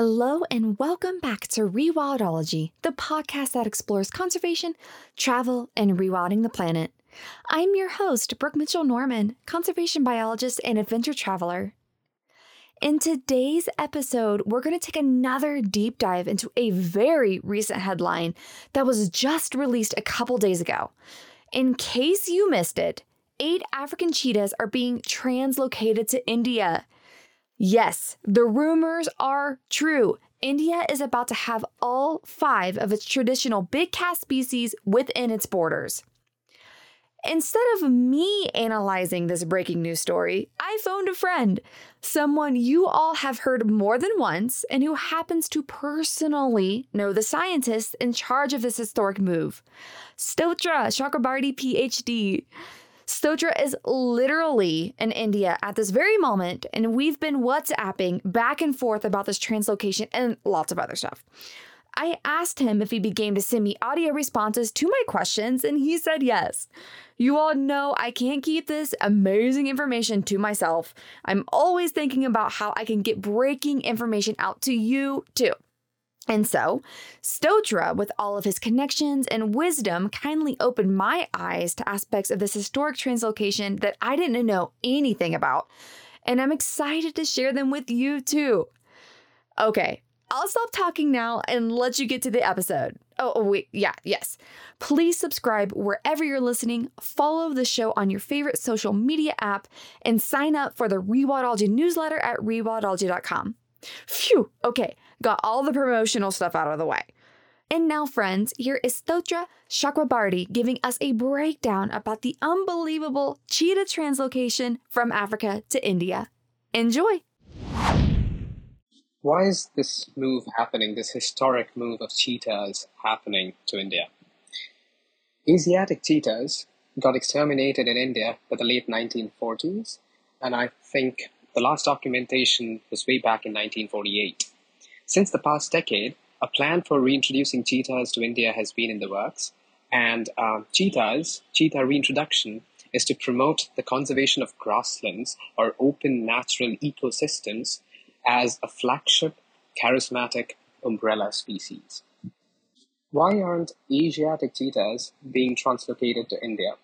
Hello, and welcome back to Rewildology, the podcast that explores conservation, travel, and rewilding the planet. I'm your host, Brooke Mitchell Norman, conservation biologist and adventure traveler. In today's episode, we're going to take another deep dive into a very recent headline that was just released a couple days ago. In case you missed it, eight African cheetahs are being translocated to India. Yes, the rumors are true. India is about to have all five of its traditional big cat species within its borders. Instead of me analyzing this breaking news story, I phoned a friend, someone you all have heard more than once, and who happens to personally know the scientists in charge of this historic move. Stotra Chakrabarty, PhD. Stotra is literally in India at this very moment, and we've been WhatsApping back and forth about this translocation and lots of other stuff. I asked him if he'd be game to send me audio responses to my questions, and he said yes. You all know I can't keep this amazing information to myself. I'm always thinking about how I can get breaking information out to you too. And so, Stotra, with all of his connections and wisdom, kindly opened my eyes to aspects of this historic translocation that I didn't know anything about. And I'm excited to share them with you too. Okay, I'll stop talking now and let you get to the episode. Oh, oh, wait, yeah, yes. Please subscribe wherever you're listening, follow the show on your favorite social media app, and sign up for the Rewildology newsletter at rewildology.com. Phew, okay, got all the promotional stuff out of the way. And now, friends, here is Stotra Chakrabarty giving us a breakdown about the unbelievable cheetah translocation from Africa to India. Enjoy! Why is this move happening, this historic move of cheetahs happening to India? Asiatic cheetahs got exterminated in India by the late 1940s, and I think the last documentation was way back in 1948. Since the past decade, a plan for reintroducing cheetahs to India has been in the works, and uh, cheetahs, cheetah reintroduction, is to promote the conservation of grasslands or open natural ecosystems as a flagship charismatic umbrella species. Why aren't Asiatic cheetahs being translocated to India?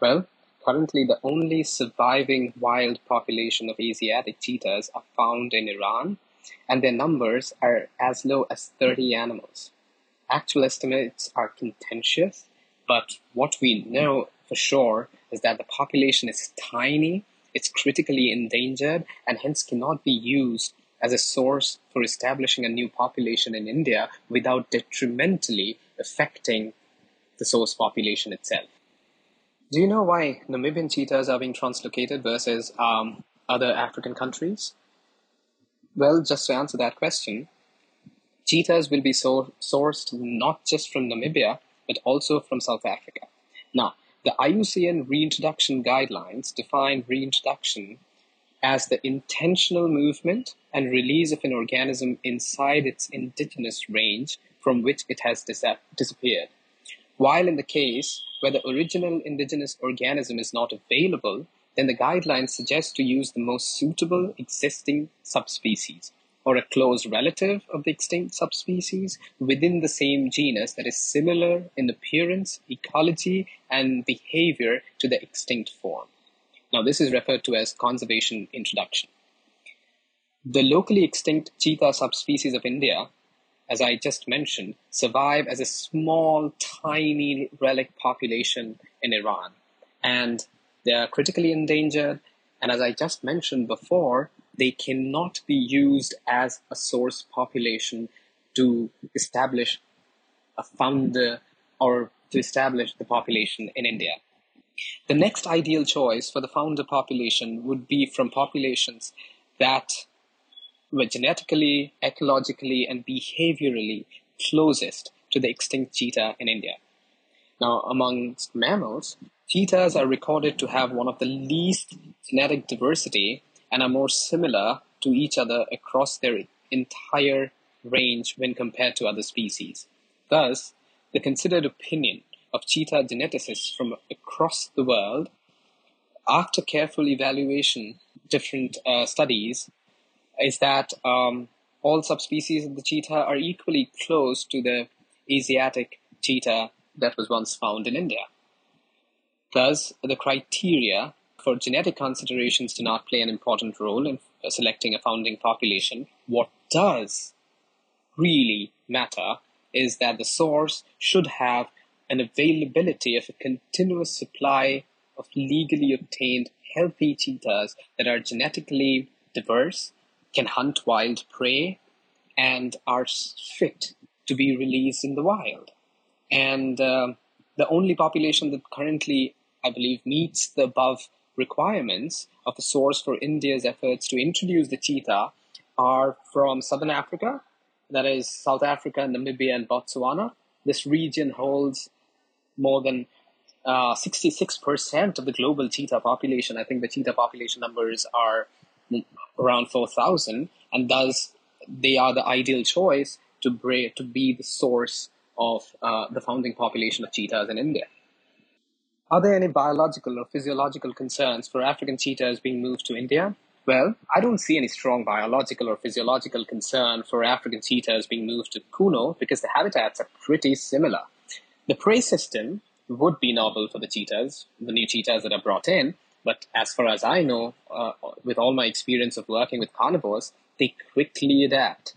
Well, Currently, the only surviving wild population of Asiatic cheetahs are found in Iran, and their numbers are as low as 30 animals. Actual estimates are contentious, but what we know for sure is that the population is tiny, it's critically endangered, and hence cannot be used as a source for establishing a new population in India without detrimentally affecting the source population itself. Do you know why Namibian cheetahs are being translocated versus um, other African countries? Well, just to answer that question, cheetahs will be so- sourced not just from Namibia, but also from South Africa. Now, the IUCN reintroduction guidelines define reintroduction as the intentional movement and release of an organism inside its indigenous range from which it has dis- disappeared. While in the case where the original indigenous organism is not available, then the guidelines suggest to use the most suitable existing subspecies or a close relative of the extinct subspecies within the same genus that is similar in appearance, ecology, and behavior to the extinct form. Now, this is referred to as conservation introduction. The locally extinct cheetah subspecies of India as I just mentioned, survive as a small, tiny relic population in Iran. And they are critically endangered. And as I just mentioned before, they cannot be used as a source population to establish a founder or to establish the population in India. The next ideal choice for the founder population would be from populations that were genetically, ecologically, and behaviorally closest to the extinct cheetah in India. Now, amongst mammals, cheetahs are recorded to have one of the least genetic diversity and are more similar to each other across their entire range when compared to other species. Thus, the considered opinion of cheetah geneticists from across the world, after careful evaluation, different uh, studies, is that um, all subspecies of the cheetah are equally close to the Asiatic cheetah that was once found in India. Thus, the criteria for genetic considerations do not play an important role in selecting a founding population. What does really matter is that the source should have an availability of a continuous supply of legally obtained healthy cheetahs that are genetically diverse, can hunt wild prey, and are fit to be released in the wild. And uh, the only population that currently, I believe, meets the above requirements of a source for India's efforts to introduce the cheetah are from southern Africa, that is South Africa, Namibia, and Botswana. This region holds more than uh, 66% of the global cheetah population. I think the cheetah population numbers are around 4,000, and thus they are the ideal choice to, bring, to be the source of uh, the founding population of cheetahs in India. Are there any biological or physiological concerns for African cheetahs being moved to India? Well, I don't see any strong biological or physiological concern for African cheetahs being moved to Kuno because the habitats are pretty similar. The prey system would be novel for the cheetahs, the new cheetahs that are brought in, but as far as I know, uh, with all my experience of working with carnivores, they quickly adapt.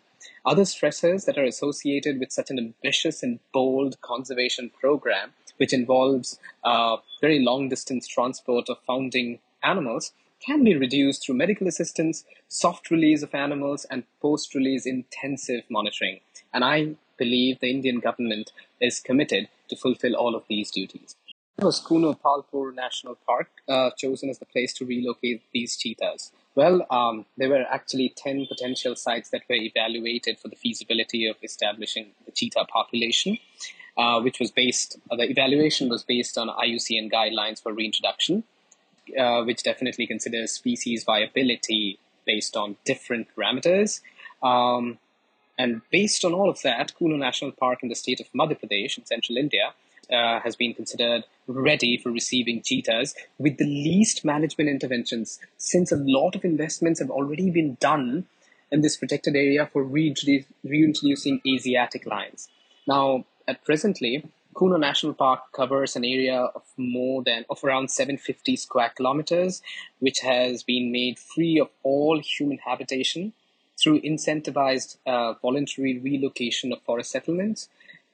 Other stressors that are associated with such an ambitious and bold conservation program, which involves uh, very long distance transport of founding animals, can be reduced through medical assistance, soft release of animals, and post release intensive monitoring. And I believe the Indian government is committed to fulfill all of these duties. Was Kuno Palpur National Park uh, chosen as the place to relocate these cheetahs? Well, um, there were actually 10 potential sites that were evaluated for the feasibility of establishing the cheetah population, uh, which was based, uh, the evaluation was based on IUCN guidelines for reintroduction, uh, which definitely considers species viability based on different parameters. Um, and based on all of that, Kuno National Park in the state of Madhya Pradesh in central India uh, has been considered ready for receiving cheetahs with the least management interventions, since a lot of investments have already been done in this protected area for reintroducing Asiatic lions. Now, at presently, Kuno National Park covers an area of more than of around 750 square kilometers, which has been made free of all human habitation through incentivized uh, voluntary relocation of forest settlements.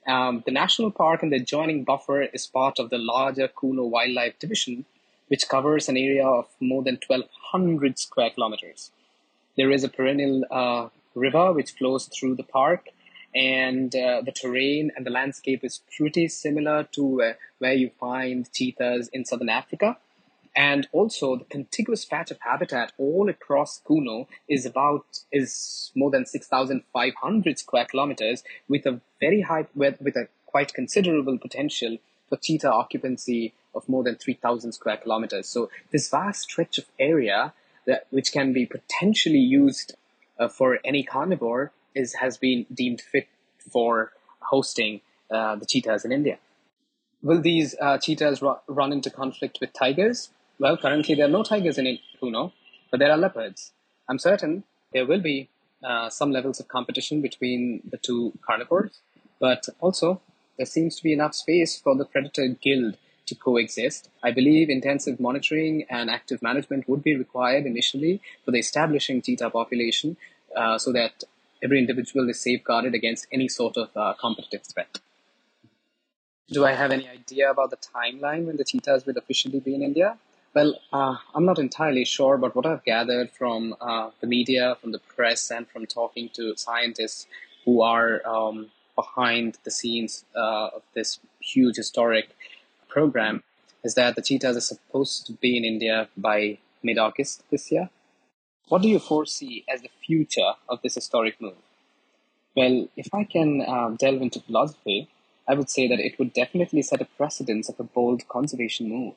Um, the national park and the adjoining buffer is part of the larger Kuno Wildlife Division, which covers an area of more than 1,200 square kilometers. There is a perennial uh, river which flows through the park, and uh, the terrain and the landscape is pretty similar to uh, where you find cheetahs in southern Africa. And also the contiguous patch of habitat all across Kuno is about, is more than 6,500 square kilometers with a very high, with, with a quite considerable potential for cheetah occupancy of more than 3,000 square kilometers. So this vast stretch of area that, which can be potentially used uh, for any carnivore is, has been deemed fit for hosting uh, the cheetahs in India. Will these uh, cheetahs ru- run into conflict with tigers? Well, currently there are no tigers in Kuno, but there are leopards. I'm certain there will be uh, some levels of competition between the two carnivores, but also there seems to be enough space for the predator guild to coexist. I believe intensive monitoring and active management would be required initially for the establishing cheetah population uh, so that every individual is safeguarded against any sort of uh, competitive threat. Do I have any idea about the timeline when the cheetahs will officially be in India? Well, uh, I'm not entirely sure, but what I've gathered from uh, the media, from the press, and from talking to scientists who are um, behind the scenes uh, of this huge historic program is that the cheetahs are supposed to be in India by mid August this year. What do you foresee as the future of this historic move? Well, if I can um, delve into philosophy, I would say that it would definitely set a precedence of a bold conservation move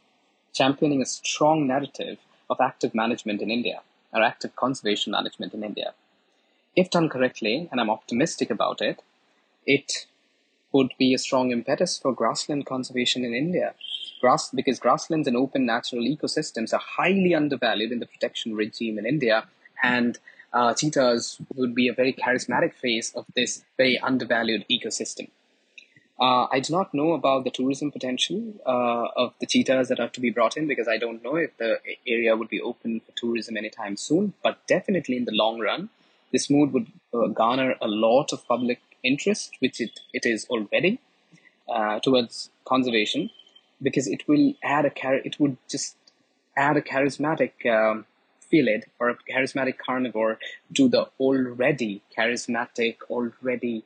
championing a strong narrative of active management in India, or active conservation management in India. If done correctly, and I'm optimistic about it, it would be a strong impetus for grassland conservation in India. Grass, because grasslands and open natural ecosystems are highly undervalued in the protection regime in India, and uh, cheetahs would be a very charismatic face of this very undervalued ecosystem. Uh, I do not know about the tourism potential uh, of the cheetahs that are to be brought in because I don't know if the area would be open for tourism anytime soon. But definitely in the long run, this move would uh, garner a lot of public interest, which it, it is already, uh, towards conservation because it will add a char- it would just add a charismatic um, feel or a charismatic carnivore to the already charismatic, already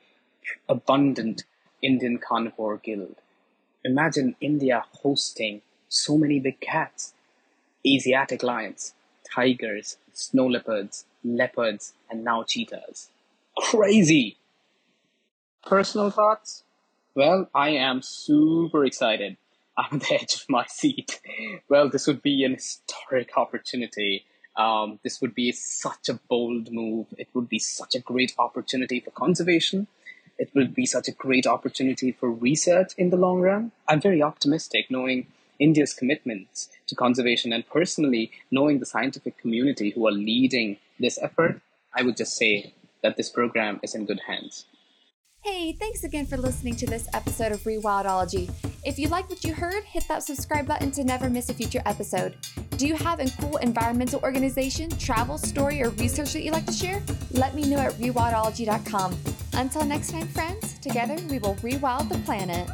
abundant Indian carnivore guild. Imagine India hosting so many big cats, Asiatic lions, tigers, snow leopards, leopards, and now cheetahs. Crazy! Personal thoughts? Well, I am super excited. I'm on the edge of my seat. Well, this would be an historic opportunity um, this would be such a bold move. It would be such a great opportunity for conservation. It will be such a great opportunity for research in the long run. I'm very optimistic knowing India's commitments to conservation and personally knowing the scientific community who are leading this effort. I would just say that this program is in good hands. Hey, thanks again for listening to this episode of Rewildology. If you like what you heard, hit that subscribe button to never miss a future episode. Do you have a cool environmental organization, travel story, or research that you'd like to share? Let me know at rewildology.com. Until next time, friends, together we will rewild the planet.